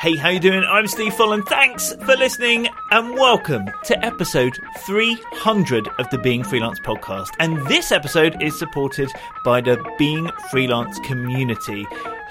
Hey, how you doing? I'm Steve Folland. Thanks for listening and welcome to episode 300 of the Being Freelance podcast. And this episode is supported by the Being Freelance community.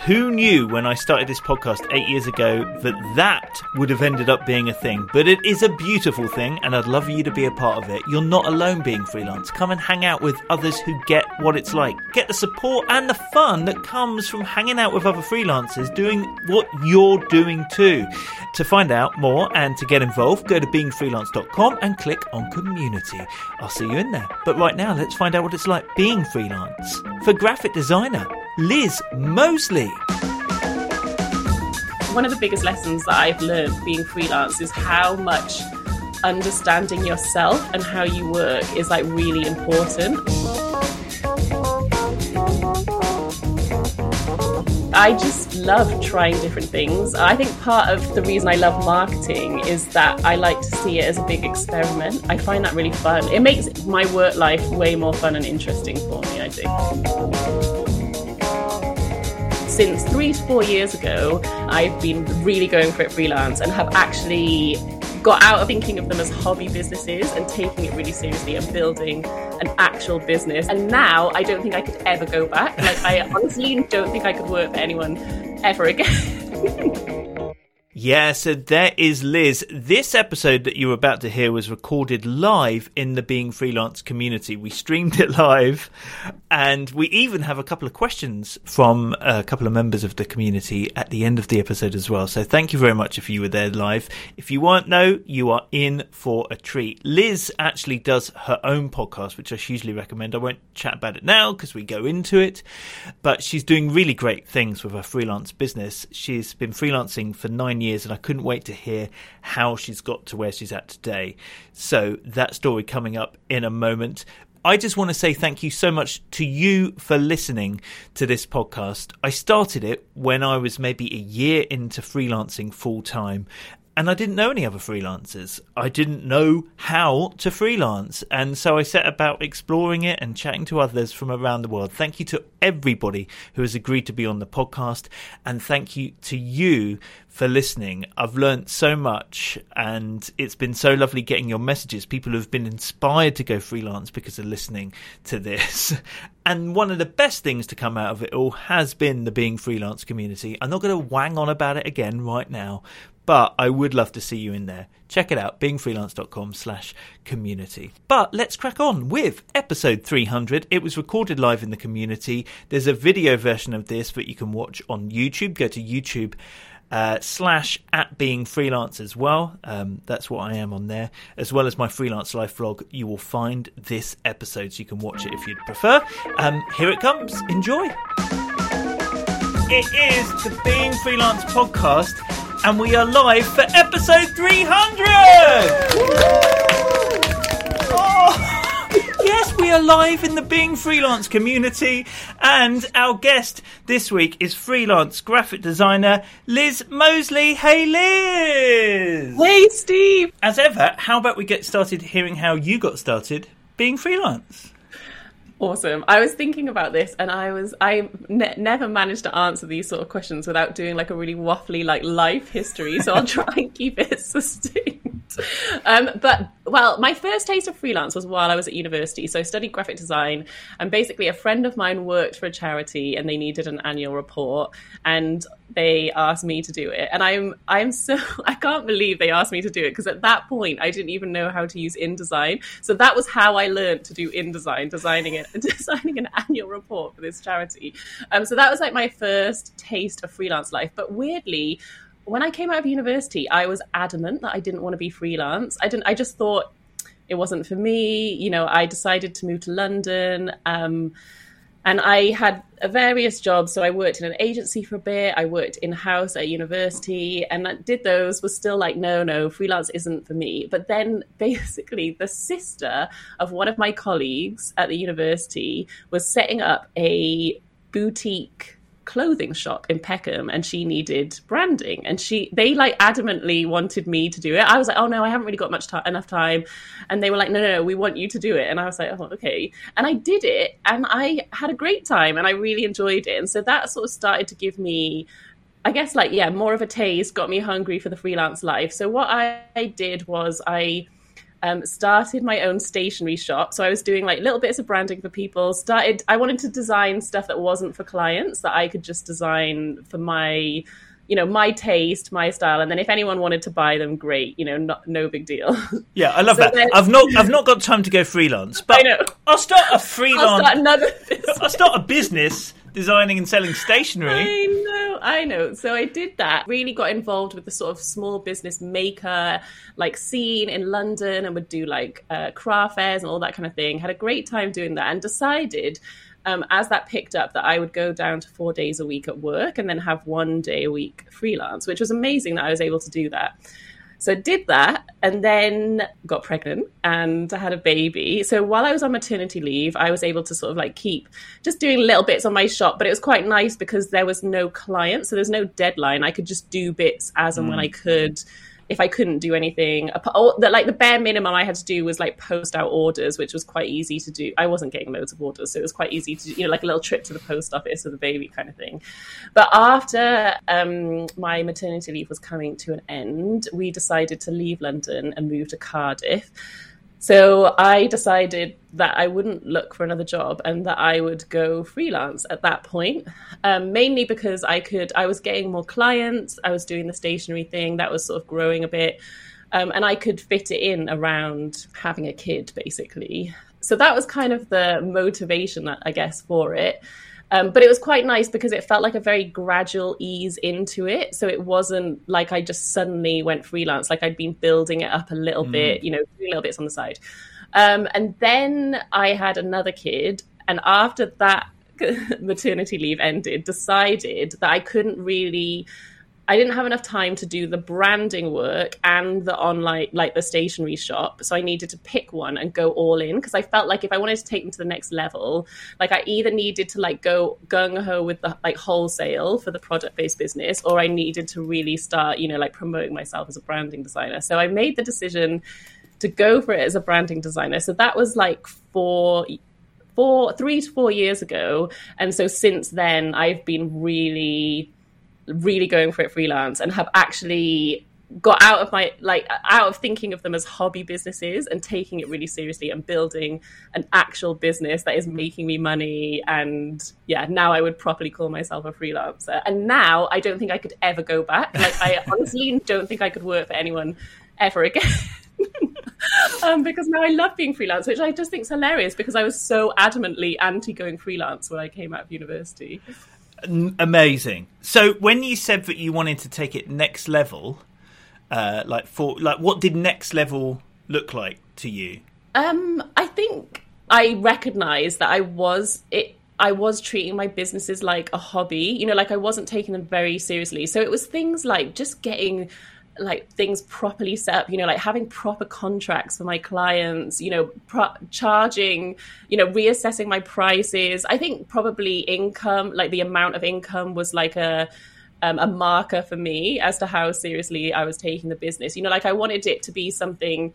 Who knew when I started this podcast eight years ago that that would have ended up being a thing? But it is a beautiful thing, and I'd love you to be a part of it. You're not alone being freelance. Come and hang out with others who get what it's like. Get the support and the fun that comes from hanging out with other freelancers doing what you're doing too. To find out more and to get involved, go to beingfreelance.com and click on community. I'll see you in there. But right now, let's find out what it's like being freelance. For graphic designer, Liz Mosley. One of the biggest lessons that I've learned being freelance is how much understanding yourself and how you work is like really important. I just love trying different things. I think part of the reason I love marketing is that I like to see it as a big experiment. I find that really fun. It makes my work life way more fun and interesting for me, I think since three to four years ago, I've been really going for it freelance and have actually got out of thinking of them as hobby businesses and taking it really seriously and building an actual business. And now I don't think I could ever go back. Like, I honestly don't think I could work for anyone ever again. Yeah, so there is Liz. This episode that you're about to hear was recorded live in the Being Freelance community. We streamed it live, and we even have a couple of questions from a couple of members of the community at the end of the episode as well. So thank you very much if you were there live. If you weren't, though, you are in for a treat. Liz actually does her own podcast, which I hugely recommend. I won't chat about it now because we go into it, but she's doing really great things with her freelance business. She's been freelancing for nine years years, and I couldn't wait to hear how she's got to where she's at today. So, that story coming up in a moment. I just want to say thank you so much to you for listening to this podcast. I started it when I was maybe a year into freelancing full time and I didn't know any other freelancers. I didn't know how to freelance. And so I set about exploring it and chatting to others from around the world. Thank you to everybody who has agreed to be on the podcast. And thank you to you for listening. I've learned so much and it's been so lovely getting your messages. People have been inspired to go freelance because of listening to this. And one of the best things to come out of it all has been the Being Freelance community. I'm not going to wang on about it again right now, but I would love to see you in there. Check it out, beingfreelance.com slash community. But let's crack on with episode 300. It was recorded live in the community. There's a video version of this that you can watch on YouTube. Go to YouTube uh, slash at being freelance as well. Um, that's what I am on there, as well as my freelance life vlog. You will find this episode, so you can watch it if you'd prefer. Um, here it comes. Enjoy. It is the Being Freelance podcast and we are live for episode 300! Oh, yes, we are live in the Being Freelance community, and our guest this week is freelance graphic designer Liz Mosley. Hey, Liz! Hey, Steve! As ever, how about we get started hearing how you got started being freelance? Awesome. I was thinking about this, and I was I ne- never managed to answer these sort of questions without doing like a really waffly like life history. So I'll try and keep it succinct. Um, but well, my first taste of freelance was while I was at university. So I studied graphic design, and basically a friend of mine worked for a charity, and they needed an annual report, and they asked me to do it. And i'm i'm so i can't believe they asked me to do it because at that point i didn't even know how to use indesign. So that was how i learned to do indesign designing it designing an annual report for this charity. Um, so that was like my first taste of freelance life. But weirdly when i came out of university i was adamant that i didn't want to be freelance i didn't i just thought it wasn't for me you know i decided to move to london um, and I had various jobs. So I worked in an agency for a bit. I worked in house at university, and I did those. Was still like, no, no, freelance isn't for me. But then, basically, the sister of one of my colleagues at the university was setting up a boutique clothing shop in Peckham and she needed branding and she they like adamantly wanted me to do it. I was like, "Oh no, I haven't really got much time enough time." And they were like, "No, no, no, we want you to do it." And I was like, "Oh, okay." And I did it and I had a great time and I really enjoyed it. And so that sort of started to give me I guess like yeah, more of a taste got me hungry for the freelance life. So what I, I did was I um, started my own stationery shop. So I was doing like little bits of branding for people. Started I wanted to design stuff that wasn't for clients that I could just design for my you know my taste my style and then if anyone wanted to buy them great you know not, no big deal yeah i love so that then... i've not i've not got time to go freelance but I know. i'll start a freelance i'll start another i'll start a business designing and selling stationery. I know, I know. So I did that. Really got involved with the sort of small business maker like scene in London, and would do like uh, craft fairs and all that kind of thing. Had a great time doing that, and decided. Um, as that picked up, that I would go down to four days a week at work and then have one day a week freelance, which was amazing that I was able to do that. So I did that and then got pregnant and I had a baby. So while I was on maternity leave, I was able to sort of like keep just doing little bits on my shop, but it was quite nice because there was no client. So there's no deadline. I could just do bits as and mm. when I could if I couldn't do anything, like the bare minimum I had to do was like post out orders, which was quite easy to do. I wasn't getting loads of orders, so it was quite easy to, you know, like a little trip to the post office with a baby kind of thing. But after um, my maternity leave was coming to an end, we decided to leave London and move to Cardiff. So I decided that I wouldn't look for another job and that I would go freelance at that point. Um, mainly because I could, I was getting more clients. I was doing the stationery thing that was sort of growing a bit, um, and I could fit it in around having a kid, basically. So that was kind of the motivation, I guess, for it. Um, but it was quite nice because it felt like a very gradual ease into it. So it wasn't like I just suddenly went freelance. Like I'd been building it up a little mm. bit, you know, doing little bits on the side. Um, and then I had another kid. And after that maternity leave ended, decided that I couldn't really I didn't have enough time to do the branding work and the online, like the stationery shop. So I needed to pick one and go all in because I felt like if I wanted to take them to the next level, like I either needed to like go gung ho with the like wholesale for the product based business, or I needed to really start, you know, like promoting myself as a branding designer. So I made the decision to go for it as a branding designer. So that was like four four three to four years ago and so since then i've been really really going for it freelance and have actually got out of my like out of thinking of them as hobby businesses and taking it really seriously and building an actual business that is making me money and yeah now i would properly call myself a freelancer. And now i don't think i could ever go back. Like i honestly don't think i could work for anyone ever again. Um, because now I love being freelance, which I just think is hilarious because I was so adamantly anti going freelance when I came out of university. Amazing. So when you said that you wanted to take it next level, uh, like for like, what did next level look like to you? Um, I think I recognised that I was it. I was treating my businesses like a hobby, you know, like I wasn't taking them very seriously. So it was things like just getting like things properly set up you know like having proper contracts for my clients you know pro- charging you know reassessing my prices. I think probably income like the amount of income was like a um, a marker for me as to how seriously i was taking the business. You know like i wanted it to be something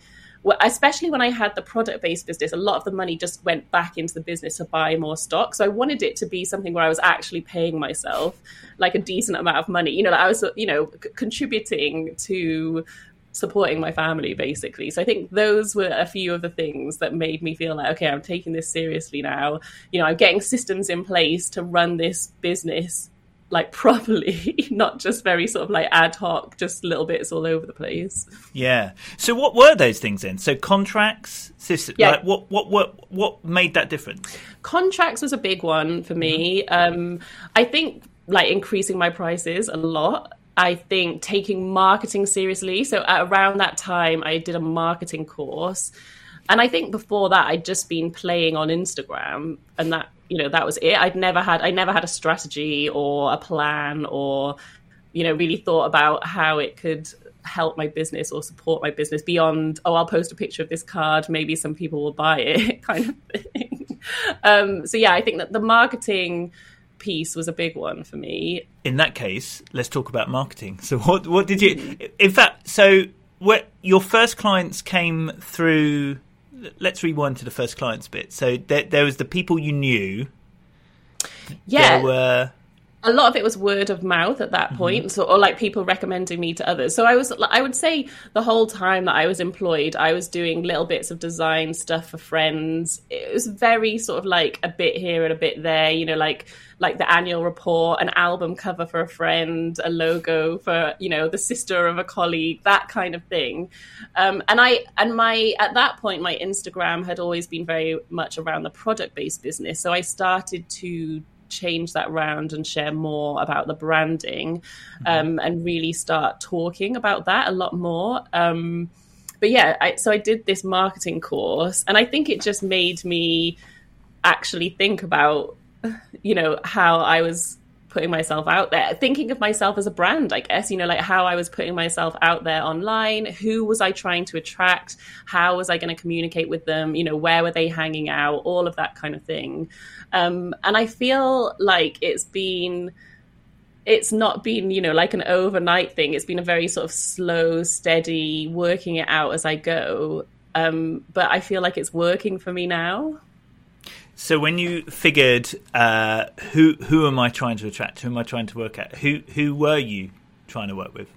especially when I had the product based business, a lot of the money just went back into the business to buy more stock. So I wanted it to be something where I was actually paying myself like a decent amount of money. You know, I was, you know, c- contributing to supporting my family basically. So I think those were a few of the things that made me feel like, okay, I'm taking this seriously now. You know, I'm getting systems in place to run this business like properly, not just very sort of like ad hoc, just little bits all over the place. Yeah. So what were those things then? So contracts, system, yeah. Like what what what what made that difference? Contracts was a big one for me. Mm-hmm. Um, I think like increasing my prices a lot. I think taking marketing seriously. So around that time, I did a marketing course. And I think before that, I'd just been playing on Instagram, and that you know that was it. I'd never had i never had a strategy or a plan or you know really thought about how it could help my business or support my business beyond oh i'll post a picture of this card. Maybe some people will buy it kind of thing. Um, so yeah i think that the marketing piece was a big one for me. In that case let's talk about marketing. So what what did you in fact so what your first clients came through let's rewind to the first clients bit. So there, there was the people you knew. Yeah. There were a lot of it was word of mouth at that mm-hmm. point, so or like people recommending me to others. So I was, I would say, the whole time that I was employed, I was doing little bits of design stuff for friends. It was very sort of like a bit here and a bit there, you know, like like the annual report, an album cover for a friend, a logo for you know the sister of a colleague, that kind of thing. Um, and I and my at that point, my Instagram had always been very much around the product based business, so I started to change that round and share more about the branding mm-hmm. um, and really start talking about that a lot more. Um, but yeah, I, so I did this marketing course, and I think it just made me actually think about, you know, how I was putting myself out there, thinking of myself as a brand, I guess, you know, like how I was putting myself out there online, who was I trying to attract, how was I going to communicate with them, you know, where were they hanging out, all of that kind of thing. Um, and I feel like it's been it's not been you know like an overnight thing it's been a very sort of slow steady working it out as i go um, but i feel like it's working for me now so when you figured uh, who who am I trying to attract? Who am I trying to work at? Who who were you trying to work with?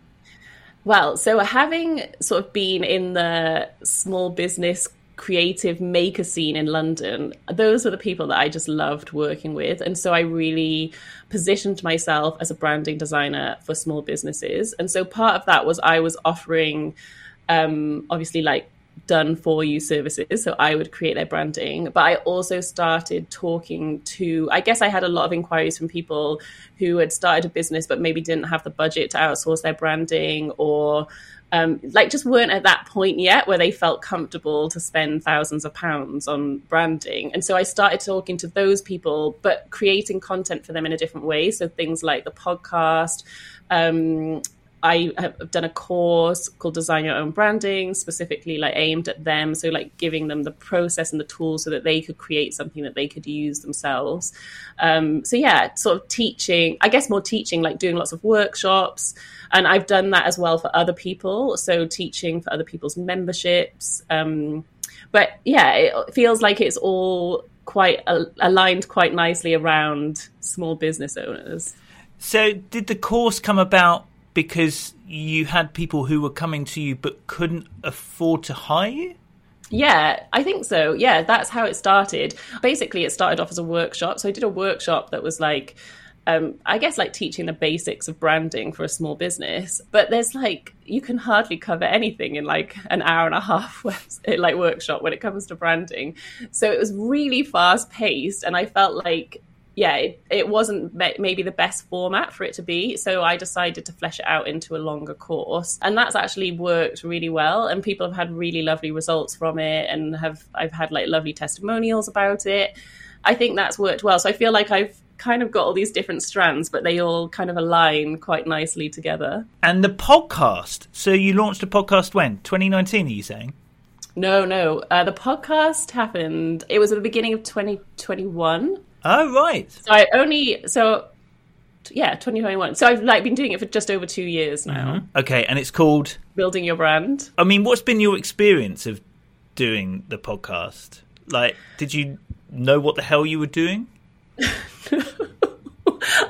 Well, so having sort of been in the small business creative maker scene in London, those were the people that I just loved working with. And so I really positioned myself as a branding designer for small businesses. And so part of that was I was offering um, obviously like done for you services. So I would create their branding. But I also started talking to, I guess I had a lot of inquiries from people who had started a business but maybe didn't have the budget to outsource their branding or um, like just weren't at that point yet where they felt comfortable to spend thousands of pounds on branding. And so I started talking to those people, but creating content for them in a different way. So things like the podcast, um, I have done a course called Design Your Own Branding, specifically like aimed at them. So like giving them the process and the tools so that they could create something that they could use themselves. Um, so yeah, sort of teaching, I guess more teaching, like doing lots of workshops. And I've done that as well for other people. So teaching for other people's memberships. Um, but yeah, it feels like it's all quite aligned quite nicely around small business owners. So did the course come about because you had people who were coming to you but couldn't afford to hire you? Yeah, I think so. Yeah, that's how it started. Basically, it started off as a workshop. So I did a workshop that was like, um, I guess, like teaching the basics of branding for a small business. But there's like, you can hardly cover anything in like an hour and a half like workshop when it comes to branding. So it was really fast paced, and I felt like yeah, it, it wasn't maybe the best format for it to be. So I decided to flesh it out into a longer course. And that's actually worked really well. And people have had really lovely results from it and have I've had like lovely testimonials about it. I think that's worked well. So I feel like I've kind of got all these different strands, but they all kind of align quite nicely together. And the podcast. So you launched a podcast when? 2019, are you saying? No, no. Uh, the podcast happened, it was at the beginning of 2021. Oh right. So I only so yeah, 2021. So I've like been doing it for just over 2 years now. Mm-hmm. Okay, and it's called Building Your Brand. I mean, what's been your experience of doing the podcast? Like did you know what the hell you were doing?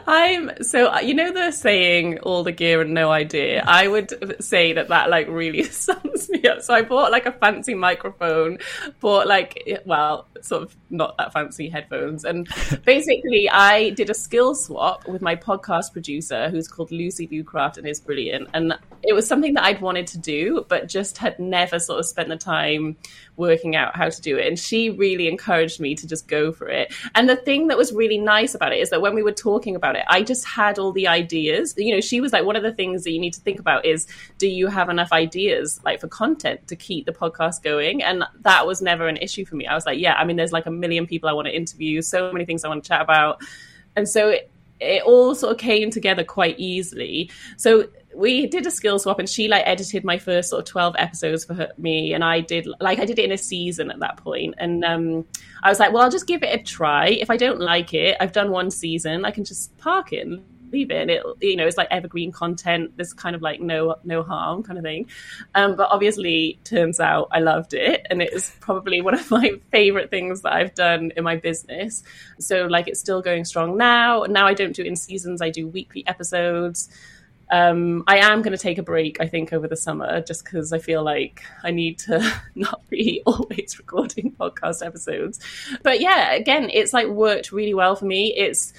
I'm so uh, you know the saying all the gear and no idea. I would say that that like really sums me up. So I bought like a fancy microphone, bought like well, sort of not that fancy headphones, and basically I did a skill swap with my podcast producer, who's called Lucy Bucraft and is brilliant. And it was something that I'd wanted to do, but just had never sort of spent the time working out how to do it. And she really encouraged me to just go for it. And the thing that was really nice about it is that when we were talking about it, I just had all the ideas. You know, she was like, one of the things that you need to think about is do you have enough ideas like for content to keep the podcast going? And that was never an issue for me. I was like, yeah, I mean, there's like a million people I want to interview, so many things I want to chat about. And so it, it all sort of came together quite easily. So we did a skill swap and she like edited my first sort of 12 episodes for her, me and i did like i did it in a season at that point and um, i was like well i'll just give it a try if i don't like it i've done one season i can just park it and leave it. And it, you know, it's like evergreen content. There's kind of like no no harm kind of thing. Um, but obviously, turns out I loved it, and it is probably one of my favorite things that I've done in my business. So like, it's still going strong now. Now I don't do in seasons. I do weekly episodes. Um, I am going to take a break, I think, over the summer, just because I feel like I need to not be always recording podcast episodes. But yeah, again, it's like worked really well for me. It's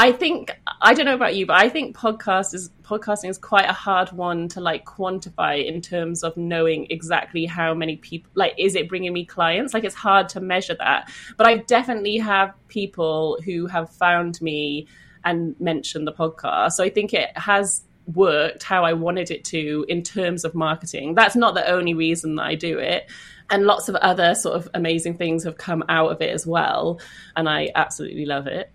I think I don't know about you, but I think podcast is podcasting is quite a hard one to like quantify in terms of knowing exactly how many people like is it bringing me clients? Like it's hard to measure that. But I definitely have people who have found me and mentioned the podcast. So I think it has worked how I wanted it to in terms of marketing. That's not the only reason that I do it. And lots of other sort of amazing things have come out of it as well. And I absolutely love it.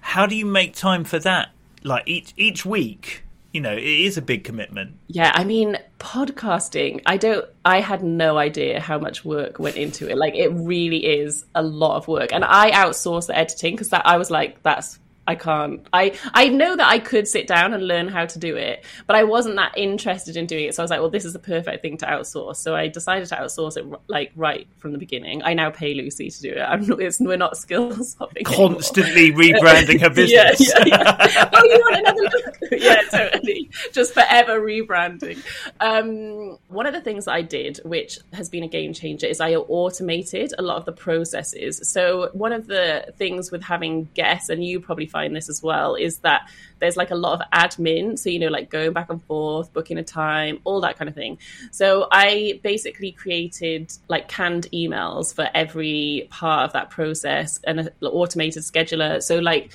How do you make time for that? Like each each week, you know, it is a big commitment. Yeah, I mean, podcasting, I don't I had no idea how much work went into it. Like it really is a lot of work. And I outsource the editing because that I was like that's I can't. I I know that I could sit down and learn how to do it, but I wasn't that interested in doing it. So I was like, well, this is the perfect thing to outsource. So I decided to outsource it like right from the beginning. I now pay Lucy to do it. I'm not, we're not skills constantly rebranding her business. yeah, yeah, yeah. oh, you want another look? yeah, totally. Just forever rebranding. Um, one of the things that I did, which has been a game changer, is I automated a lot of the processes. So one of the things with having guests, and you probably find find this as well is that there's like a lot of admin. So, you know, like going back and forth, booking a time, all that kind of thing. So I basically created like canned emails for every part of that process and an automated scheduler. So, like,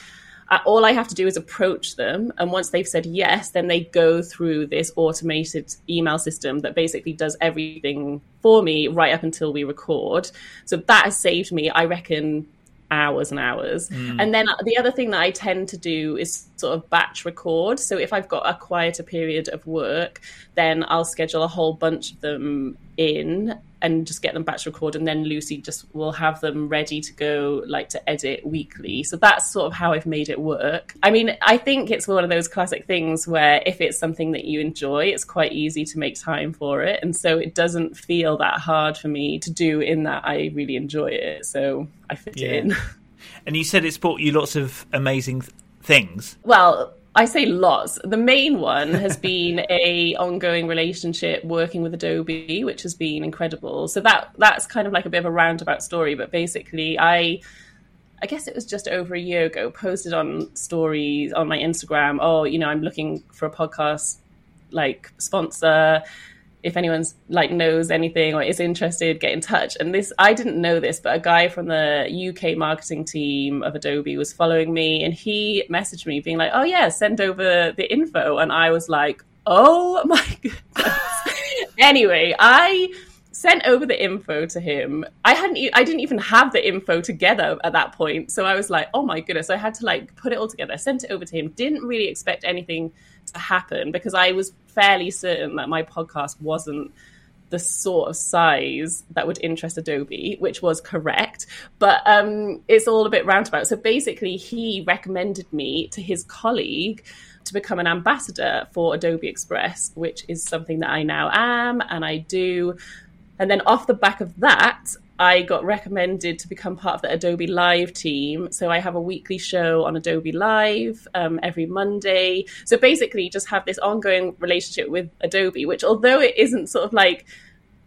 all I have to do is approach them. And once they've said yes, then they go through this automated email system that basically does everything for me right up until we record. So that has saved me, I reckon, hours and hours. Mm. And then the other thing that I tend to do is sort of batch record. So if I've got a quieter period of work, then I'll schedule a whole bunch of them in and just get them batch record and then Lucy just will have them ready to go like to edit weekly. So that's sort of how I've made it work. I mean, I think it's one of those classic things where if it's something that you enjoy, it's quite easy to make time for it. And so it doesn't feel that hard for me to do in that I really enjoy it. So I fit yeah. in. And you said it's brought you lots of amazing th- things. Well, I say lots. The main one has been a ongoing relationship working with Adobe, which has been incredible. So that that's kind of like a bit of a roundabout story, but basically I I guess it was just over a year ago, posted on stories on my Instagram, oh, you know, I'm looking for a podcast like sponsor if anyone's like knows anything or is interested, get in touch. And this, I didn't know this, but a guy from the UK marketing team of Adobe was following me, and he messaged me being like, "Oh yeah, send over the info," and I was like, "Oh my goodness." anyway, I sent over the info to him. I hadn't, I didn't even have the info together at that point, so I was like, "Oh my goodness!" I had to like put it all together. sent it over to him. Didn't really expect anything to happen because I was fairly certain that my podcast wasn't the sort of size that would interest Adobe, which was correct. But um, it's all a bit roundabout. So basically, he recommended me to his colleague to become an ambassador for Adobe Express, which is something that I now am and I do. And then off the back of that, I got recommended to become part of the Adobe Live team. So I have a weekly show on Adobe Live um, every Monday. So basically, just have this ongoing relationship with Adobe, which although it isn't sort of like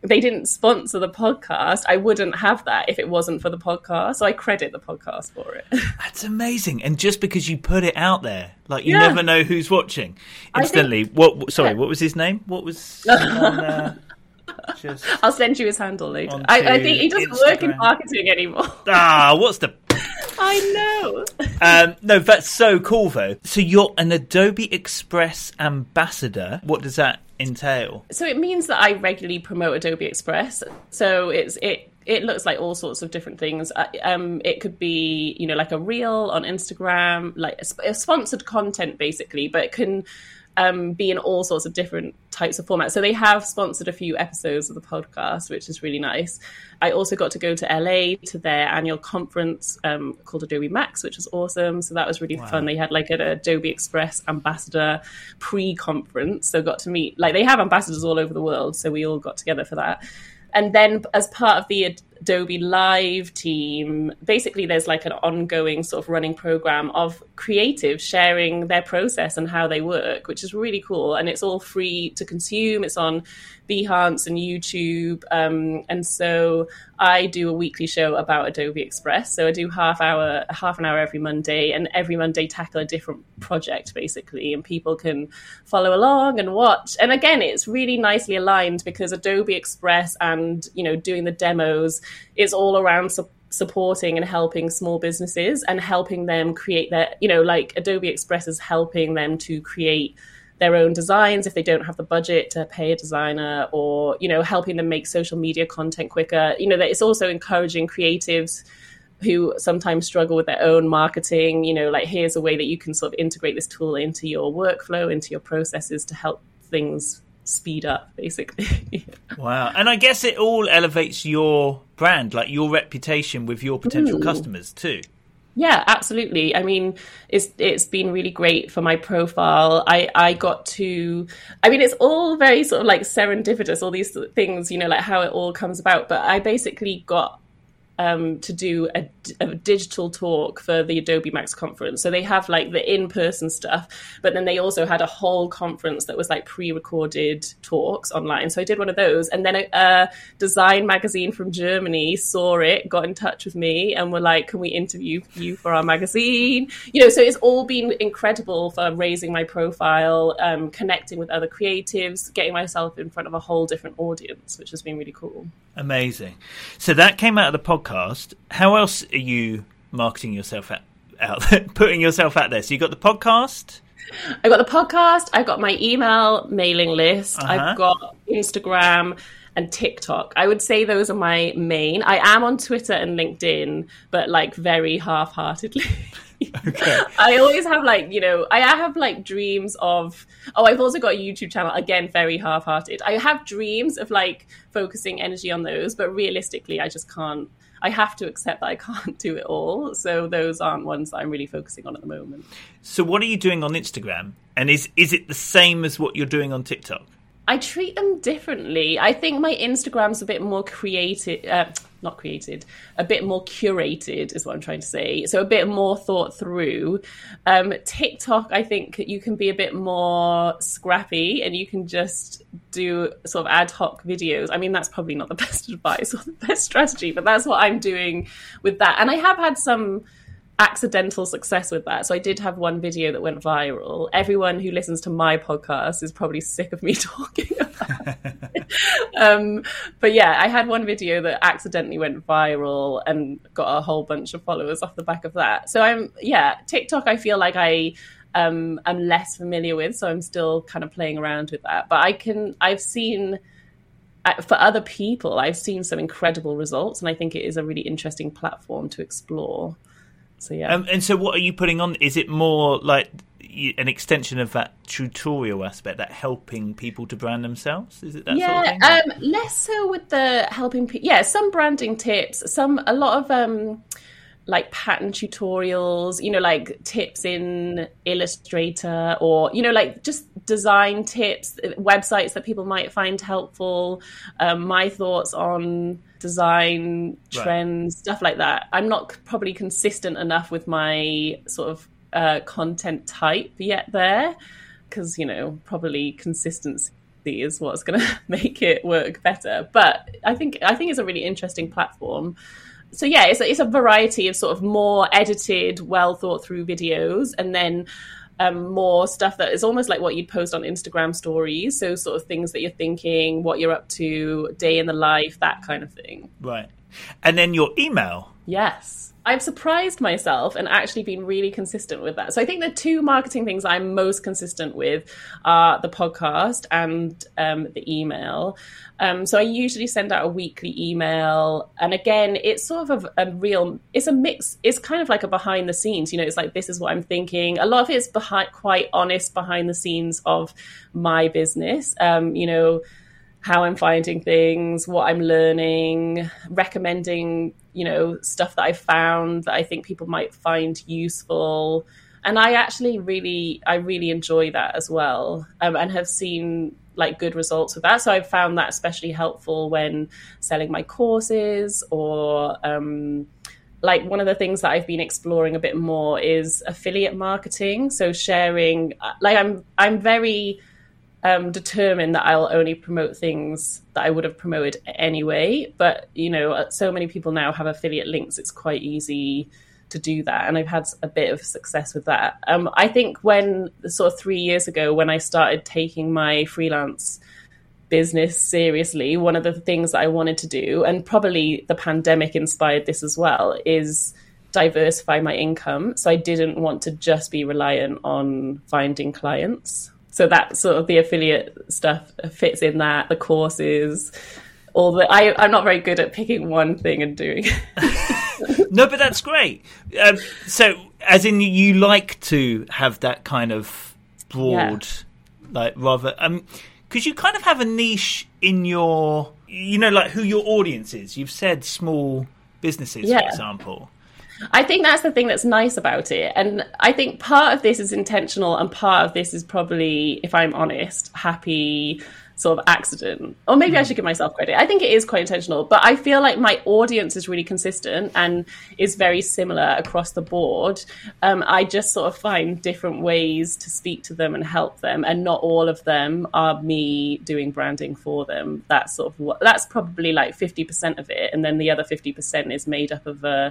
they didn't sponsor the podcast, I wouldn't have that if it wasn't for the podcast. So I credit the podcast for it. That's amazing. And just because you put it out there, like you yeah. never know who's watching instantly. Think, what? Sorry, yeah. what was his name? What was? on, uh... Just I'll send you his handle later. I, I, think he doesn't Instagram. work in marketing anymore. ah, what's the? I know. um, no, that's so cool though. So you're an Adobe Express ambassador. What does that entail? So it means that I regularly promote Adobe Express. So it's it it looks like all sorts of different things. Uh, um, it could be, you know, like a reel on Instagram, like a sponsored content, basically. But it can um, be in all sorts of different types of formats. So they have sponsored a few episodes of the podcast, which is really nice. I also got to go to LA to their annual conference um, called Adobe Max, which was awesome. So that was really wow. fun. They had like an Adobe Express ambassador pre-conference, so got to meet like they have ambassadors all over the world. So we all got together for that. And then, as part of the Adobe Live team, basically there's like an ongoing sort of running program of creatives sharing their process and how they work, which is really cool. And it's all free to consume. It's on Behance and YouTube. Um, and so I do a weekly show about Adobe Express. So I do half hour, half an hour every Monday, and every Monday tackle a different project basically, and people can follow along and watch. And again, it's really nicely aligned because Adobe Express and you know doing the demos is all around. Su- supporting and helping small businesses and helping them create their you know like adobe express is helping them to create their own designs if they don't have the budget to pay a designer or you know helping them make social media content quicker you know that it's also encouraging creatives who sometimes struggle with their own marketing you know like here's a way that you can sort of integrate this tool into your workflow into your processes to help things speed up basically wow and i guess it all elevates your brand like your reputation with your potential Ooh. customers too yeah, absolutely. I mean, it's it's been really great for my profile. I I got to I mean, it's all very sort of like serendipitous all these things, you know, like how it all comes about, but I basically got um, to do a, a, digital talk for the Adobe Max conference. So they have like the in person stuff, but then they also had a whole conference that was like pre recorded talks online. So I did one of those. And then a, a, design magazine from Germany saw it, got in touch with me, and were like, Can we interview you for our magazine? You know, so it's all been incredible for raising my profile, um, connecting with other creatives, getting myself in front of a whole different audience, which has been really cool. Amazing. So that came out of the podcast. How else are you marketing yourself out, out putting yourself out there? So you got the podcast. I got the podcast. I've got my email mailing list. Uh-huh. I've got Instagram and TikTok. I would say those are my main. I am on Twitter and LinkedIn, but like very half-heartedly. okay. I always have like, you know, I have like dreams of oh, I've also got a YouTube channel, again, very half hearted. I have dreams of like focusing energy on those, but realistically I just can't I have to accept that I can't do it all. So those aren't ones that I'm really focusing on at the moment. So what are you doing on Instagram? And is is it the same as what you're doing on TikTok? I treat them differently. I think my Instagram's a bit more creative, uh, not created, a bit more curated is what I'm trying to say. So a bit more thought through. Um, TikTok, I think you can be a bit more scrappy and you can just do sort of ad hoc videos. I mean, that's probably not the best advice or the best strategy, but that's what I'm doing with that. And I have had some accidental success with that. So I did have one video that went viral. Everyone who listens to my podcast is probably sick of me talking about um, but yeah, I had one video that accidentally went viral and got a whole bunch of followers off the back of that. So I'm yeah, TikTok I feel like I um, am less familiar with, so I'm still kind of playing around with that. But I can I've seen uh, for other people, I've seen some incredible results, and I think it is a really interesting platform to explore. So yeah. Um, and so, what are you putting on? Is it more like an extension of that tutorial aspect, that helping people to brand themselves? Is it that yeah, sort of thing? Um, less so with the helping people. Yeah, some branding tips, some a lot of um, like pattern tutorials, you know, like tips in Illustrator or, you know, like just design tips, websites that people might find helpful, um, my thoughts on design trends, right. stuff like that. I'm not probably consistent enough with my sort of uh, content type yet there because, you know, probably consistency is what's going to make it work better. But I think I think it's a really interesting platform. So yeah, it's a, it's a variety of sort of more edited, well thought through videos, and then um, more stuff that is almost like what you'd post on Instagram stories. So, sort of things that you're thinking, what you're up to, day in the life, that kind of thing. Right. And then your email. Yes. I've surprised myself and actually been really consistent with that. So I think the two marketing things I'm most consistent with are the podcast and um, the email. Um, so I usually send out a weekly email, and again, it's sort of a, a, real, it's a mix. It's kind of like a behind the scenes. You know, it's like this is what I'm thinking. A lot of it's behind, quite honest behind the scenes of my business. Um, you know, how I'm finding things, what I'm learning, recommending, you know, stuff that I've found that I think people might find useful. And I actually really, I really enjoy that as well, um, and have seen like good results with that. So I've found that especially helpful when selling my courses or um, like one of the things that I've been exploring a bit more is affiliate marketing. So sharing, like I'm, I'm very um, determined that I'll only promote things that I would have promoted anyway. But you know, so many people now have affiliate links; it's quite easy to do that, and I've had a bit of success with that. Um, I think when sort of three years ago, when I started taking my freelance business seriously, one of the things that I wanted to do, and probably the pandemic inspired this as well, is diversify my income. So I didn't want to just be reliant on finding clients. So that sort of the affiliate stuff fits in that, the courses, all the I, I'm not very good at picking one thing and doing no, but that's great. Um, so, as in, you like to have that kind of broad, yeah. like rather, um, because you kind of have a niche in your, you know, like who your audience is. You've said small businesses, yeah. for example. I think that's the thing that's nice about it. And I think part of this is intentional, and part of this is probably, if I'm honest, happy sort of accident. Or maybe mm. I hmm. should give myself credit. I think it is quite intentional, but I feel like my audience is really consistent and is very similar across the board. Um, I just sort of find different ways to speak to them and help them, and not all of them are me doing branding for them. That's sort of what that's probably like fifty percent of it, and then the other fifty percent is made up of a, uh,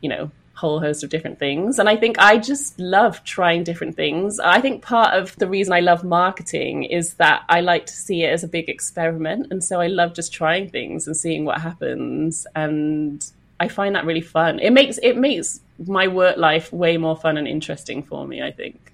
you know, whole host of different things. And I think I just love trying different things. I think part of the reason I love marketing is that I like to see it as a big experiment. And so I love just trying things and seeing what happens. And I find that really fun. It makes it makes my work life way more fun and interesting for me, I think.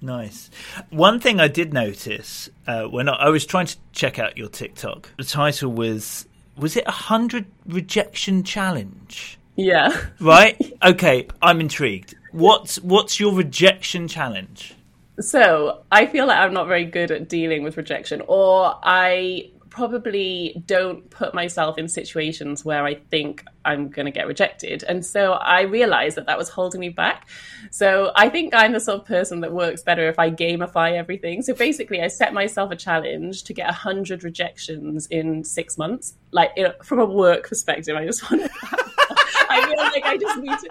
Nice. One thing I did notice uh, when I, I was trying to check out your TikTok, the title was was it a hundred rejection challenge? Yeah. Right? Okay, I'm intrigued. What's what's your rejection challenge? So, I feel like I'm not very good at dealing with rejection or I probably don't put myself in situations where I think I'm going to get rejected. And so I realized that that was holding me back. So I think I'm the sort of person that works better if I gamify everything. So basically, I set myself a challenge to get 100 rejections in six months. Like, from a work perspective, I just want to. I feel like I just need to.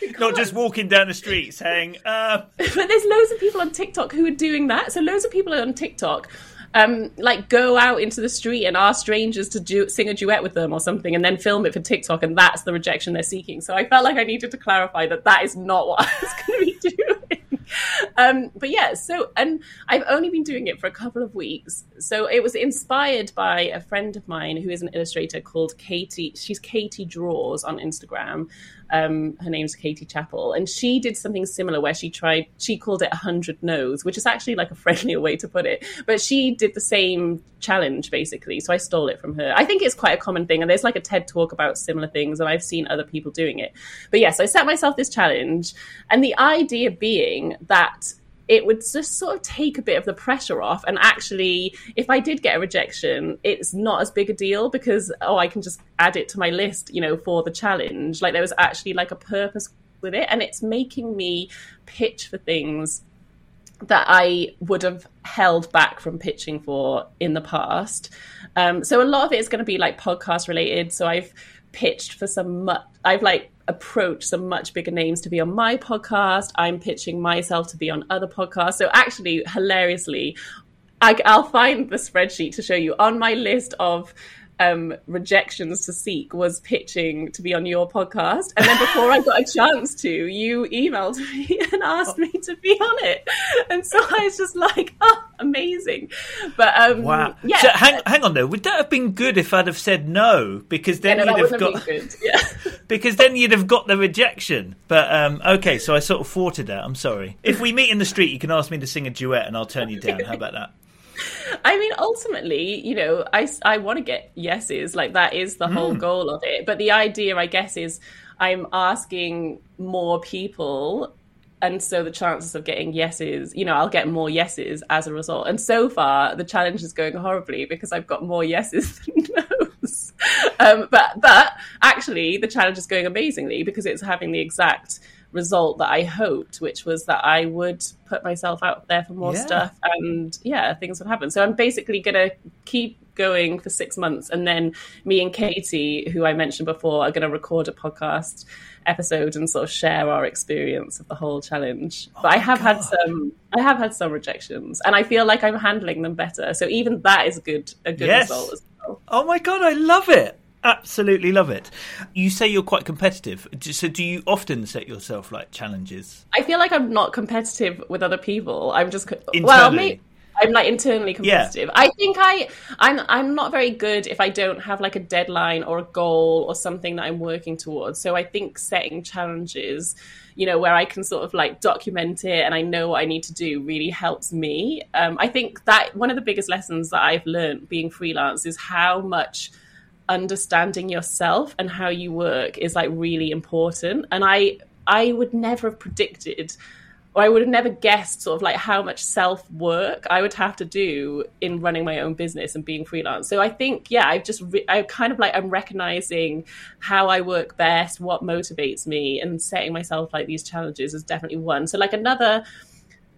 Because... Not just walking down the street saying. Uh... but there's loads of people on TikTok who are doing that. So loads of people on TikTok um, like go out into the street and ask strangers to do, sing a duet with them or something, and then film it for TikTok, and that's the rejection they're seeking. So I felt like I needed to clarify that that is not what I was going to be doing. Um, but yeah, so and I've only been doing it for a couple of weeks. So it was inspired by a friend of mine who is an illustrator called Katie. She's Katie Draws on Instagram, um, her name's Katie Chappell, and she did something similar where she tried. She called it a hundred no's, which is actually like a friendlier way to put it. But she did the same challenge basically. So I stole it from her. I think it's quite a common thing, and there's like a TED talk about similar things, and I've seen other people doing it. But yes, I set myself this challenge, and the idea being that it would just sort of take a bit of the pressure off. And actually, if I did get a rejection, it's not as big a deal because, oh, I can just add it to my list, you know, for the challenge. Like there was actually like a purpose with it. And it's making me pitch for things that I would have held back from pitching for in the past. Um, so a lot of it is going to be like podcast related. So I've pitched for some, I've like approach some much bigger names to be on my podcast. I'm pitching myself to be on other podcasts. So actually, hilariously, I, will find the spreadsheet to show you on my list of um, rejections to seek was pitching to be on your podcast. And then before I got a chance to, you emailed me and asked me to be on it. And so I was just like, oh, amazing. But um, wow. yeah. So hang, hang on though. Would that have been good if I'd have said no? Because then Yeah, no, you'd have got. have. Yeah. because then you'd have got the rejection. But um, okay, so I sort of thwarted that. I'm sorry. If we meet in the street, you can ask me to sing a duet, and I'll turn you down. How about that? I mean, ultimately, you know, I, I want to get yeses. Like, that is the whole goal of it. But the idea, I guess, is I'm asking more people. And so the chances of getting yeses, you know, I'll get more yeses as a result. And so far, the challenge is going horribly because I've got more yeses than nos. Um, but but actually, the challenge is going amazingly because it's having the exact result that I hoped, which was that I would put myself out there for more Yeah. stuff and yeah, things would happen. So I'm basically going to keep going for six months and then me and Katie, who I mentioned before, are going to record a podcast episode and sort of share our experience of the whole challenge. but oh I have had some I have had some rejections and I feel like I'm handling them better. So even that is good a good Yes. result as well. Oh my god, I love it. Absolutely love it. You say you're quite competitive. So do you often set yourself like challenges? I feel like I'm not competitive with other people. I'm just well, maybe I'm like internally competitive. I think I I'm I'm not very good if I don't have like a deadline or a goal or something that I'm working towards. So I think setting challenges, you know, where I can sort of like document it and I know what I need to do really helps me. Um, I think that one of the biggest lessons that I've learned being freelance is how much understanding yourself and how you work is like really important. And i i would never have predicted or i would have never guessed sort of like how much self work i would have to do in running my own business and being freelance. So i think yeah i've just re- i kind of like i'm recognizing how i work best what motivates me and setting myself like these challenges is definitely one. So like another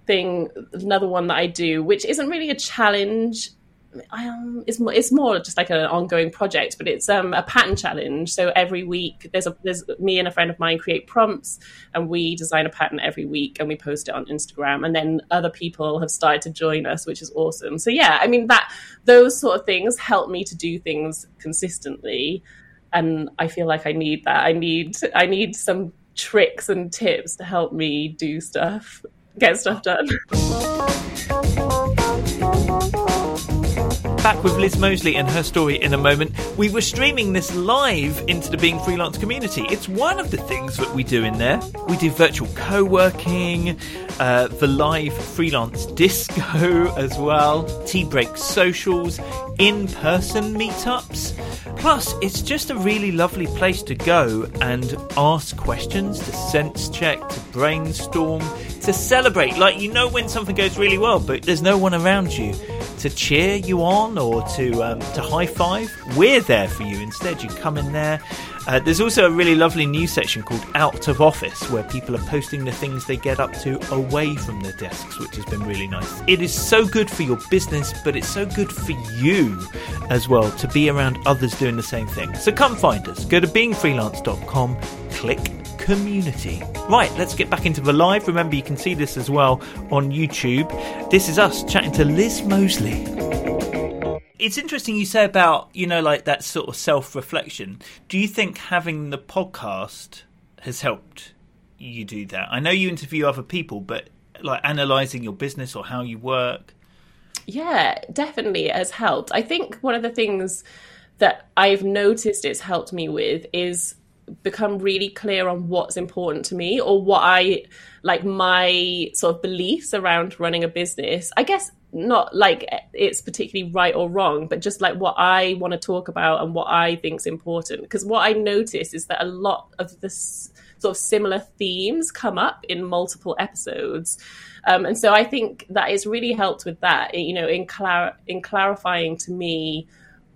thing another one that i do which isn't really a challenge um, it's more it's more just like an ongoing project, but it's um, a pattern challenge. So every week, there's a there's me and a friend of mine create prompts, and we design a pattern every week, and we post it on Instagram. And then other people have started to join us, which is awesome. So yeah, I mean that those sort of things help me to do things consistently, and I feel like I need that. I need I need some tricks and tips to help me do stuff, get stuff done. Back with Liz Mosley and her story in a moment. We were streaming this live into the Being Freelance community. It's one of the things that we do in there. We do virtual co working, uh, the live freelance disco as well, tea break socials, in person meetups. Plus, it's just a really lovely place to go and ask questions, to sense check, to brainstorm, to celebrate. Like, you know, when something goes really well, but there's no one around you to cheer you on or to um, to high five. We're there for you. Instead, you come in there. Uh, there's also a really lovely news section called Out of Office, where people are posting the things they get up to away from their desks, which has been really nice. It is so good for your business, but it's so good for you as well to be around others doing the same thing. So come find us. Go to beingfreelance.com, click community. Right, let's get back into the live. Remember, you can see this as well on YouTube. This is us chatting to Liz Mosley. It's interesting you say about, you know, like that sort of self reflection. Do you think having the podcast has helped you do that? I know you interview other people, but like analysing your business or how you work. Yeah, definitely it has helped. I think one of the things that I've noticed it's helped me with is become really clear on what's important to me or what I like my sort of beliefs around running a business. I guess not like it's particularly right or wrong, but just like what I want to talk about and what I think's important. Because what I notice is that a lot of this sort of similar themes come up in multiple episodes. Um, and so I think that it's really helped with that, you know, in, clar- in clarifying to me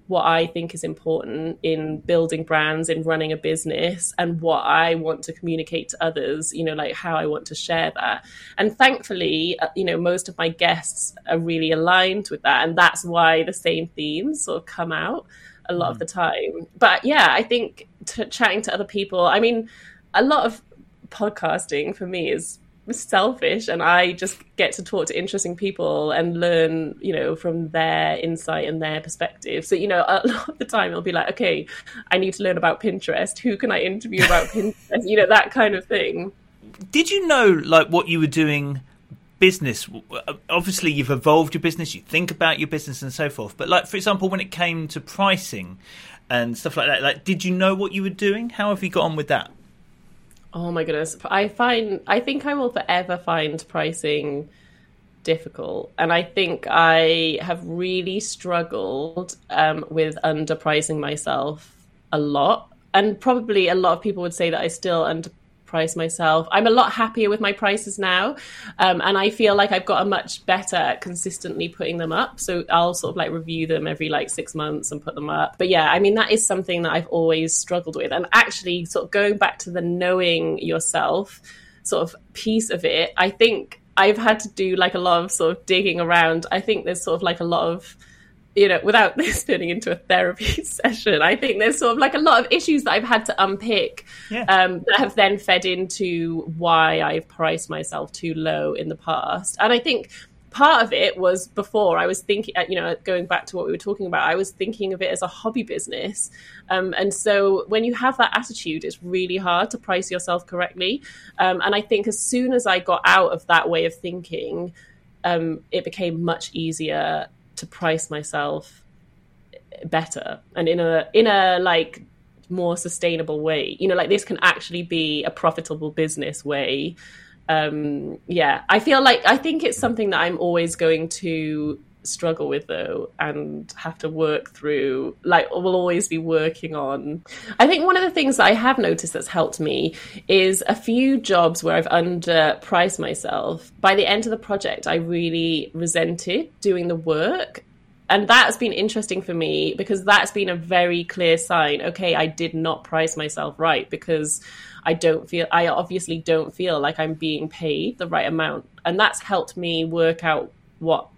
what I think is important in building brands, in running a business, and what I want to communicate to others, you know, like how I want to share that. And thankfully, uh, you know, most of my guests are really aligned with that. And that's why the same themes sort of come out a lot of the time. But yeah, I think t- chatting to other people, I mean, a lot of podcasting for me is selfish and I just get to talk to interesting people and learn, you know, from their insight and their perspective. So, you know, a lot of the time it'll be like, okay, I need to learn about Pinterest. Who can I interview about Pinterest? You know, that kind of thing. Did you know, like, what you were doing? business obviously you've evolved your business you think about your business and so forth but like for example when it came to pricing and stuff like that like did you know what you were doing how have you got on with that Oh my goodness. I find I think I will forever find pricing difficult. And I think I have really struggled um, with underpricing myself a lot. And probably a lot of people would say that I still under price myself. I'm a lot happier with my prices now. Um, and I feel like I've got a much better at consistently putting them up. So I'll sort of like review them every like six months and put them up. But yeah, I mean, that is something that I've always struggled with. And actually, sort of going back to the knowing yourself sort of piece of it, I think I've had to do like a lot of sort of digging around. I think there's sort of like a lot of you know, without this turning into a therapy session, I think there's sort of like a lot of issues that I've had to unpick yeah. um, that have then fed into why I've priced myself too low in the past. And I think part of it was before I was thinking, uh, you know, going back to what we were talking about, I was thinking of it as a hobby business. Um, and so when you have that attitude, it's really hard to price yourself correctly. Um, and I think as soon as I got out of that way of thinking, um, it became much easier to price myself better and in a in a like more sustainable way. You know like this can actually be a profitable business way. Um yeah i feel like i think it's something that i'm always going to struggle with though and have to work through like will always be working on. I think one of the things that i have noticed that's helped me is a few jobs where i've underpriced myself. By the end of the project i really resented doing the work and that's been interesting for me because that's been a very clear sign okay i did not price myself right because i don't feel i obviously don't feel like i'm being paid the right amount. And that's helped me work out what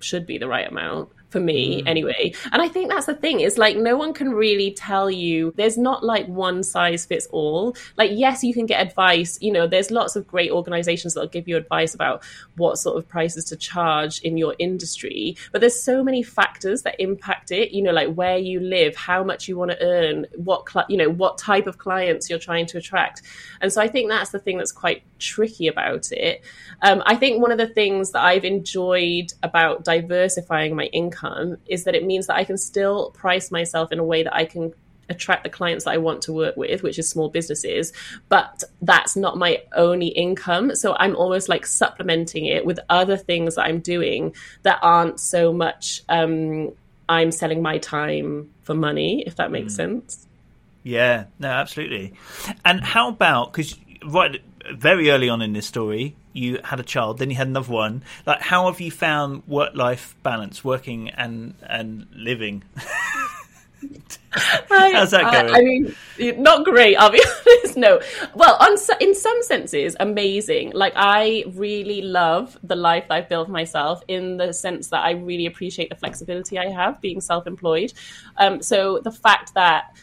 should be the right amount for me mm. anyway. And I think that's the thing is like no one can really tell you there's not like one size fits all. Like yes, you can get advice, you know, there's lots of great organizations that'll give you advice about what sort of prices to charge in your industry, but there's so many factors that impact it, you know, like where you live, how much you want to earn, what cl- you know, what type of clients you're trying to attract. And so I think that's the thing that's quite tricky about it. Um, I think one of the things that I've enjoyed about diversifying my income is that it means that I can still price myself in a way that I can attract the clients that I want to work with, which is small businesses. But that's not my only income. So I'm almost like supplementing it with other things that I'm doing that aren't so much um, I'm selling my time for money, if that makes mm. sense. Yeah, no, absolutely. And how about because right very early on in this story, you had a child, then you had another one. Like, how have you found work-life balance, working and and living? How's that going? I, I, mean, not great. I'll be honest. No, well, on in some senses, amazing. Like I really love the life that I've built myself. In the sense that I really appreciate the flexibility I have being self-employed. Um, so the fact that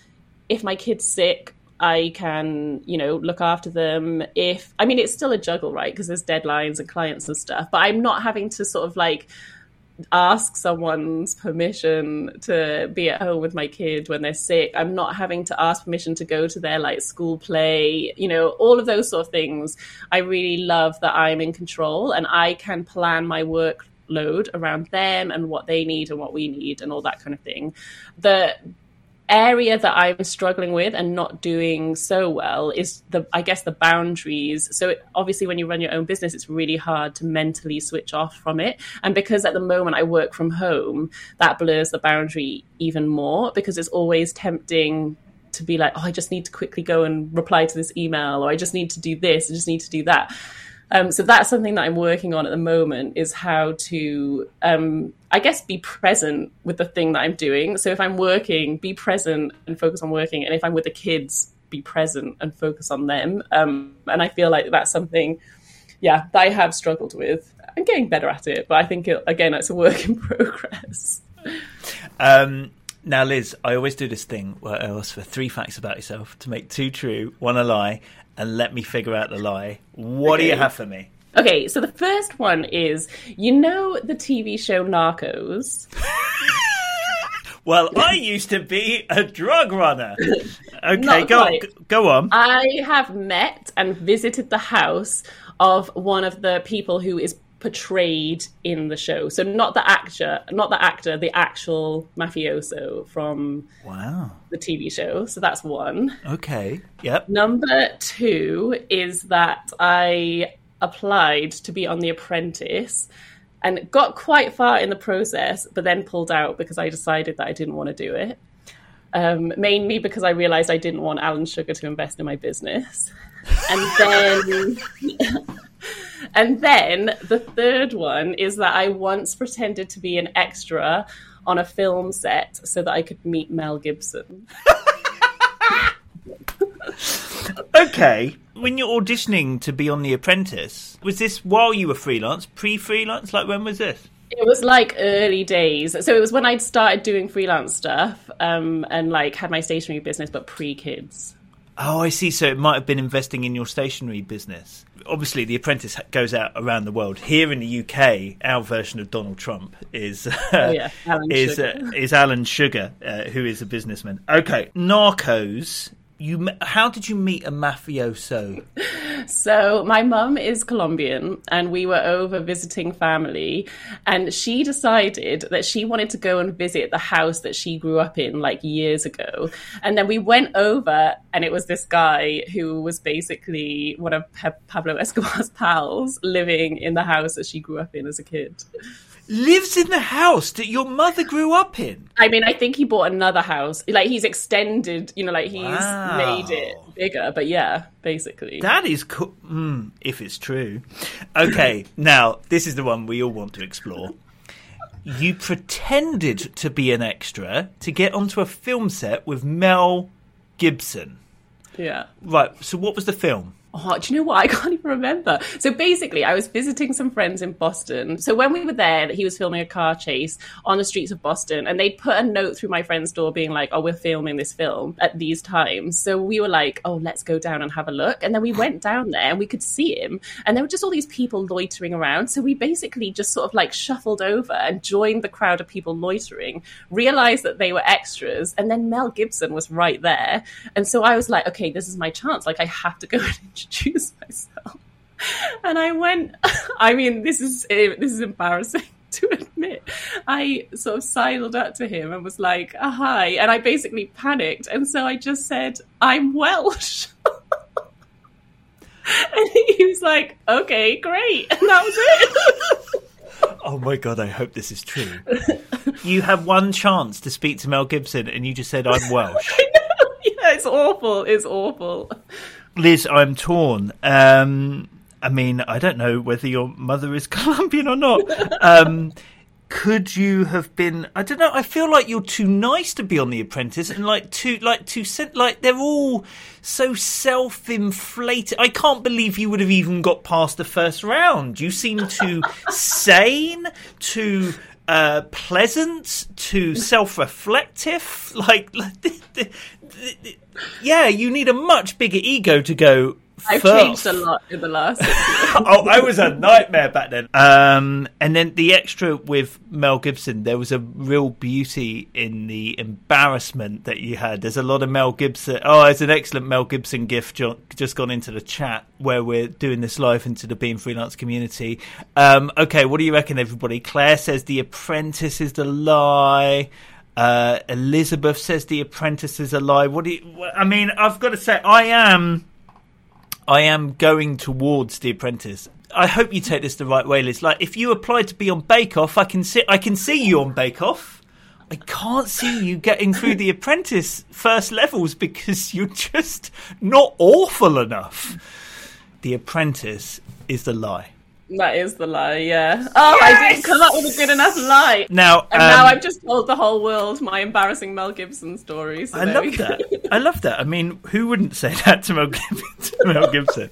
if my kid's sick I can, you know, look after them. If I mean, it's still a juggle, right? Because there's deadlines and clients and stuff. But I'm not having to sort of like ask someone's permission to be at home with my kid when they're sick. I'm not having to ask permission to go to their like school play, you know, all of those sort of things. I really love that I'm in control and I can plan my workload around them and what they need and what we need and all that kind of thing. The area that I'm struggling with and not doing so well is the I guess the boundaries. So it, obviously when you run your own business it's really hard to mentally switch off from it. And because at the moment I work from home, that blurs the boundary even more because it's always tempting to be like, "Oh, I just need to quickly go and reply to this email or I just need to do this, I just need to do that." Um, so that's something that I'm working on at the moment is how to, um, I guess, be present with the thing that I'm doing. So if I'm working, be present and focus on working. And if I'm with the kids, be present and focus on them. Um, and I feel like that's something, yeah, that I have struggled with. I'm getting better at it, but I think, it, again, it's a work in progress. Um, now, Liz, I always do this thing where I ask for three facts about yourself to make two true, one a lie, and let me figure out the lie. What do you have for me? Okay, so the first one is you know the TV show Narcos? Well, I used to be a drug runner. Okay, go quite. go on. I have met and visited the house of one of the people who is portrayed in the show. So not the actor, not the actor, the actual mafioso from Wow. the TV show. So that's one. Okay. Yep. Number two is that I applied to be on The Apprentice and got quite far in the process, but then pulled out because I decided that I didn't want to do it. Um, mainly because I realized I didn't want Alan Sugar to invest in my business. And then. And then the third one is that I once pretended to be an extra on a film set so that I could meet Mel Gibson. Okay. When you're auditioning to be on The Apprentice, was this while you were freelance, pre-freelance? Like when was this? It was like early days. So it was when I'd started doing freelance stuff um, and like had my stationery business, but pre kids. Oh, I see. So it might have been investing in your stationery business. Obviously, The Apprentice goes out around the world. Here in the UK, our version of Donald Trump is Oh, yeah, Alan is Sugar. uh, is Alan Sugar, uh, who is a businessman. Okay, Narcos. You, how did you meet a mafioso? So my mum is Colombian, and we were over visiting family, and she decided that she wanted to go and visit the house that she grew up in like years ago. And then we went over, and it was this guy who was basically one of Pablo Escobar's pals living in the house that she grew up in as a kid. Lives in the house that your mother grew up in. I mean, I think he bought another house. Like he's extended, you know, like he's Wow. made it bigger. But yeah, basically. That is cool. Mm, if it's true. Okay, now this is the one we all want to explore. You pretended to be an extra to get onto a film set with Mel Gibson. yeah. Right, so what was the film? Oh, do you know what? I can't even remember. So basically, I was visiting some friends in Boston. So when we were there, he was filming a car chase on the streets of Boston, and they'd put a note through my friend's door being like, "Oh, we're filming this film at these times." So we were like, "Oh, let's go down and have a look." And then we went down there, and we could see him, and there were just all these people loitering around. So we basically just sort of like shuffled over and joined the crowd of people loitering, realized that they were extras, and then Mel Gibson was right there, and so I was like, "Okay, this is my chance. Like, I have to go introduce myself." And I went. I mean, this is this is embarrassing to admit. I sort of sidled up to him and was like, "Ah, "Hi," and I basically panicked, and so I just said, "I'm Welsh." and he was like, "Okay, great," and that was it. Oh my god, I hope this is true. you had one chance to speak to Mel Gibson and you just said, I'm Welsh. yeah, it's awful. It's awful. Liz, I'm torn. Um, I mean, I don't know whether your mother is Colombian or not. Um, could you have been? I don't know. I feel like you're too nice to be on The Apprentice, and like too, like too, like they're all so self-inflated. I can't believe you would have even got past the first round. You seem too sane, too uh, pleasant, too self-reflective. Like, like yeah, you need a much bigger ego to go. I've first. changed a lot in the last. oh, I was a nightmare back then. Um, and then the extra with Mel Gibson, there was a real beauty in the embarrassment that you had. There's a lot of Mel Gibson. Oh, it's an excellent Mel Gibson gift just gone into the chat where we're doing this live into the Being Freelance community. Um, okay, what do you reckon, everybody? Claire says The Apprentice is the lie. Uh, Elizabeth says The Apprentice is a lie. What do you? I mean, I've got to say, I am. I am going towards The Apprentice. I hope you take this the right way, Liz. Like, if you applied to be on Bake Off, I can see I can see you on Bake Off. I can't see you getting through The Apprentice first levels because you're just not awful enough. The Apprentice is the lie. That is the lie, yeah. Oh, I didn't come up with a good enough lie. Now, And now um, I've just told the whole world my embarrassing Mel Gibson story. So I love that. I love that. I mean, who wouldn't say that to Mel Gibson? To Mel Gibson?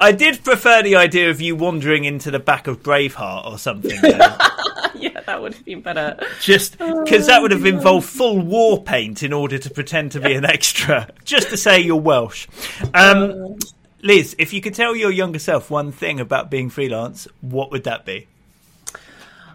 I did prefer the idea of you wandering into the back of Braveheart or something. yeah, that would have been better. Just because that would have involved full war paint in order to pretend to be an extra, just to say you're Welsh. Um, Liz, if you could tell your younger self one thing about being freelance, what would that be?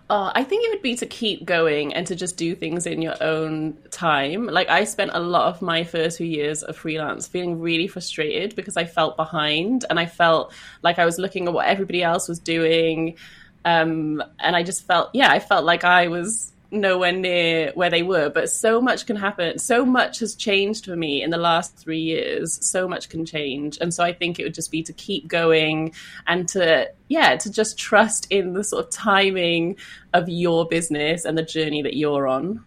Uh, I think it would be to keep going and to just do things in your own time. Like I spent a lot of my first few years of freelance feeling really frustrated because I felt behind and I felt like I was looking at what everybody else was doing. Um, and I just felt, yeah, I felt like I was nowhere near where they were. But so much can happen. So much has changed for me in the last three years. So much can change. And so I think it would just be to keep going and to, yeah, to just trust in the sort of timing of your business and the journey that you're on.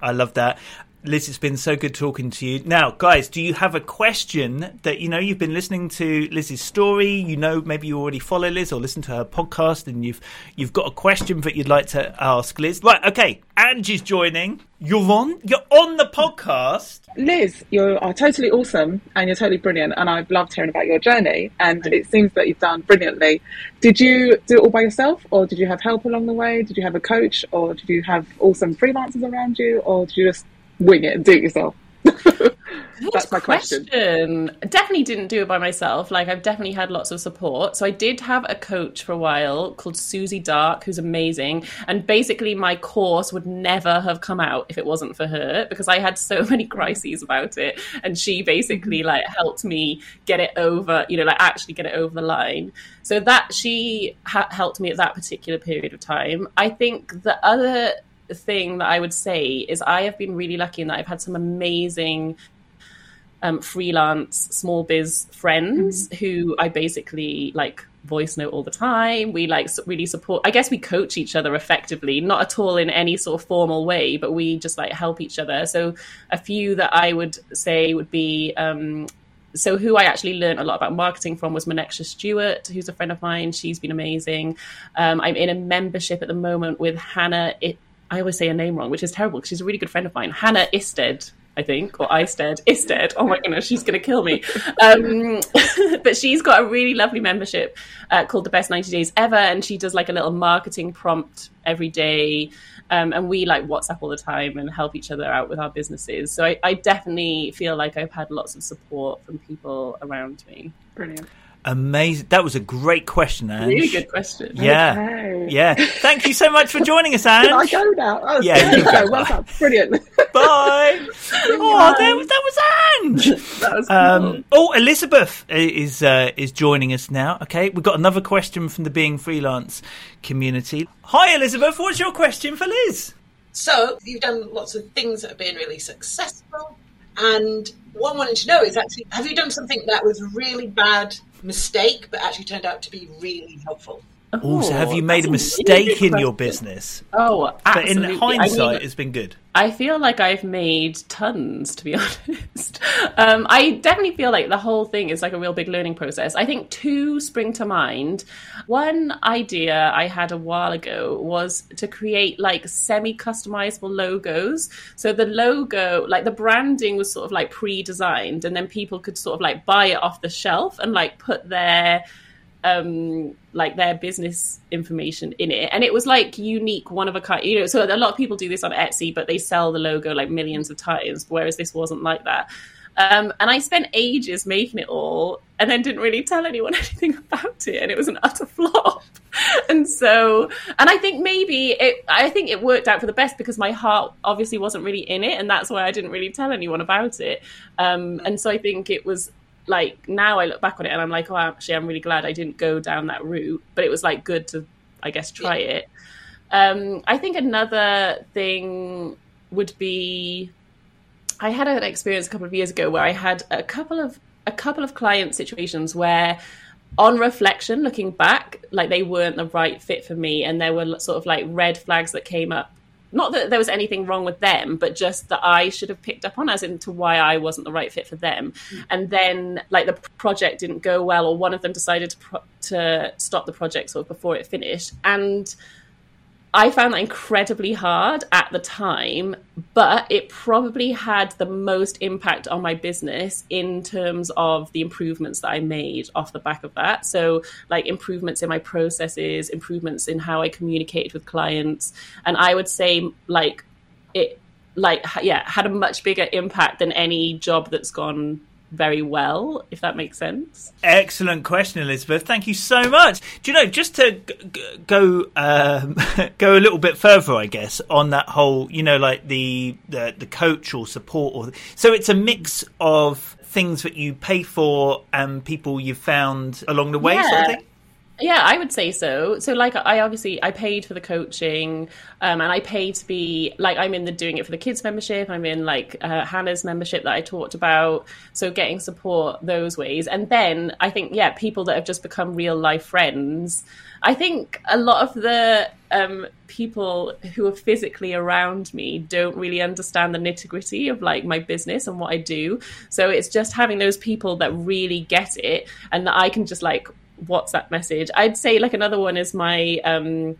I love that. Liz, it's been so good talking to you. Now, guys, do you have a question that you know you've been listening to Liz's story? You know, maybe you already follow Liz or listen to her podcast, and you've you've got a question that you'd like to ask Liz. Right, okay. Angie's joining. You're on. You're on the podcast. Liz, you are totally awesome and you're totally brilliant, and I've loved hearing about your journey. And it seems that you've done brilliantly. Did you do it all by yourself, or did you have help along the way? Did you have a coach, or did you have awesome freelancers around you, or did you just wing it and do it yourself? That's my question. question. Definitely didn't do it by myself. Like I've definitely had lots of support. So I did have a coach for a while called Susie Dark, who's amazing. And basically, my course would never have come out if it wasn't for her because I had so many crises about it, and she basically mm-hmm. like helped me get it over. You know, like actually get it over the line. So that she ha- helped me at that particular period of time. I think the other thing that I would say is I have been really lucky in that I've had some amazing um, freelance small biz friends mm. who I basically like voice note all the time. We like really support. I guess we coach each other effectively, not at all in any sort of formal way, but we just like help each other. So a few that I would say would be. Um, so who I actually learned a lot about marketing from was Moneksha Stewart, who's a friend of mine. She's been amazing. Um, I'm in a membership at the moment with Hannah it, I always say her name wrong, which is terrible because she's a really good friend of mine, Hannah Isted. I think, or Isted, Isted. Oh my goodness, she's going to kill me. Um, but she's got a really lovely membership uh, called the Best 90 Days Ever, and she does like a little marketing prompt every day. Um, and we like WhatsApp all the time and help each other out with our businesses. So I, I definitely feel like I've had lots of support from people around me. Brilliant. Amazing. That was a great question, Ange. Really good question. Yeah. Okay. Yeah. Thank you so much for joining us, Ange. Can I go now? Oh, yeah, you go. Well done. Brilliant. Bye. oh, that was, that was Ange. that was cool. um, oh, Elizabeth is uh, is joining us now. Okay, we've got another question from the Being Freelance community. Hi, Elizabeth. What's your question for Liz? So, you've done lots of things that have been really successful. And what I wanted to know is actually, have you done something that was really bad mistake, but actually turned out to be really helpful. Oh, so have you made a mistake in your business? Oh, absolutely. But in hindsight, I mean, it's been good. I feel like I've made tons, to be honest. Um, I definitely feel like the whole thing is like a real big learning process. I think two spring to mind. One idea I had a while ago was to create like semi customizable logos. So the logo, like the branding was sort of like pre designed, and then people could sort of like buy it off the shelf and like put their um like their business information in it and it was like unique one of a kind you know so a lot of people do this on etsy but they sell the logo like millions of times whereas this wasn't like that um, and I spent ages making it all and then didn't really tell anyone anything about it. And it was an utter flop. and so, and I think maybe it, I think it worked out for the best because my heart obviously wasn't really in it. And that's why I didn't really tell anyone about it. Um, and so I think it was like now I look back on it and I'm like, oh, actually, I'm really glad I didn't go down that route. But it was like good to, I guess, try yeah. it. Um, I think another thing would be, I had an experience a couple of years ago where I had a couple of a couple of client situations where on reflection looking back like they weren't the right fit for me and there were sort of like red flags that came up not that there was anything wrong with them, but just that I should have picked up on as into why I wasn't the right fit for them. Mm. And then, like, the project didn't go well, or one of them decided to, pro- to stop the project sort of before it finished. And I found that incredibly hard at the time, but it probably had the most impact on my business in terms of the improvements that I made off the back of that. So, like improvements in my processes, improvements in how I communicated with clients. And I would say, like, it, like, yeah, had a much bigger impact than any job that's gone very well, if that makes sense. Excellent question, Elizabeth. Thank you so much. Do you know, just to g- g- go um, go a little bit further, I guess, on that whole, you know, like the the, the coach or support, or so it's a mix of things that you pay for and people you've found along the way, yeah. sort of thing. Yeah, I would say so. So, like, I obviously I paid for the coaching, um, and I paid to be like I'm in the doing it for the kids membership. I'm in like uh, Hannah's membership that I talked about. So, getting support those ways, and then I think yeah, people that have just become real life friends. I think a lot of the um, people who are physically around me don't really understand the nitty gritty of like my business and what I do. So it's just having those people that really get it, and that I can just like WhatsApp message. I'd say like another one is my um,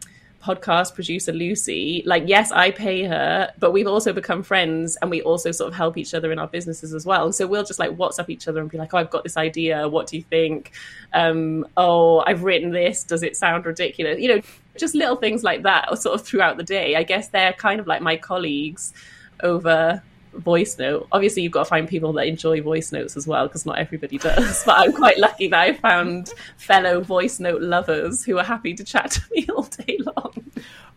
podcast producer Lucy. Like, yes, I pay her, but we've also become friends and we also sort of help each other in our businesses as well. And so we'll just like WhatsApp each other and be like, "Oh, I've got this idea. What do you think? Um, oh, I've written this. Does it sound ridiculous? You know, just little things like that, sort of throughout the day. I guess they're kind of like my colleagues over voice note. Obviously, you've got to find people that enjoy voice notes as well, because not everybody does. But I'm quite lucky that I found fellow voice note lovers who are happy to chat to me all day long.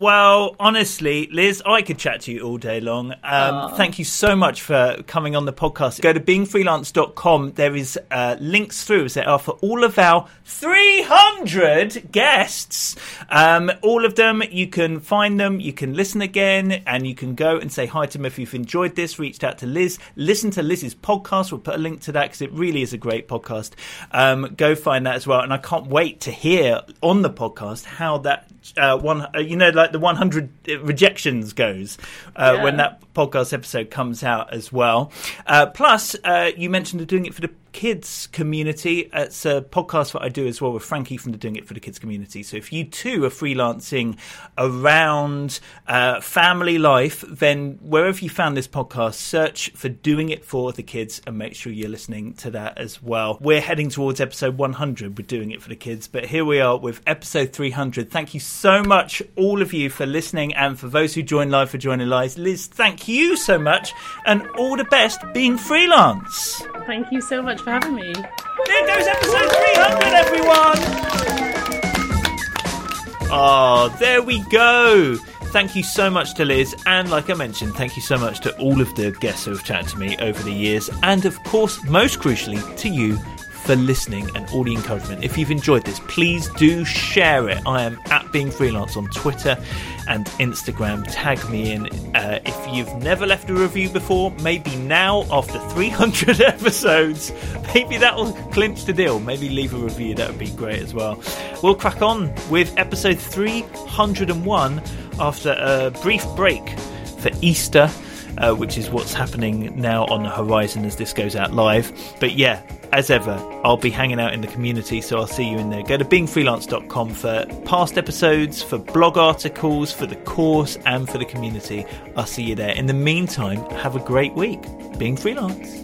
Well, honestly, Liz, I could chat to you all day long. Um, thank you so much for coming on the podcast. Go to beingfreelance.com. There is uh, links through as there are for all of our 300 guests. Um, all of them, you can find them, you can listen again, and you can go and say hi to them if you've enjoyed this, reached out to Liz, listen to Liz's podcast. We'll put a link to that because it really is a great podcast. Um, go find that as well. And I can't wait to hear on the podcast how that uh, one, uh, you know, like the 100 rejections goes uh, Yeah. when that podcast episode comes out as well. Uh, plus, uh, you mentioned doing it for the kids community. It's a podcast that I do as well with Frankie from the Doing It for the Kids community. So if you too are freelancing around uh, family life, then wherever you found this podcast, search for Doing It for the Kids and make sure you're listening to that as well. We're heading towards episode 100 with Doing It for the Kids, but here we are with episode 300. Thank you so much, all of you, for listening, and for those who join live for joining live. Liz, thank you so much, and all the best being freelance. Thank you so much for having me. There goes episode 300, everyone! Oh, there we go. Thank you so much to Liz, and like I mentioned, thank you so much to all of the guests who have chatted to me over the years, and of course, most crucially, to you for listening and all the encouragement. If you've enjoyed this, please do share it. I am at Being Freelance on Twitter and Instagram. Tag me in. Uh, if you've never left a review before, maybe now after 300 episodes, maybe that will clinch the deal. Maybe leave a review, that would be great as well. We'll crack on with episode 301 after a brief break for Easter. Uh, which is what's happening now on the horizon as this goes out live. But yeah, as ever, I'll be hanging out in the community, so I'll see you in there. Go to beingfreelance.com for past episodes, for blog articles, for the course, and for the community. I'll see you there. In the meantime, have a great week. Being freelance.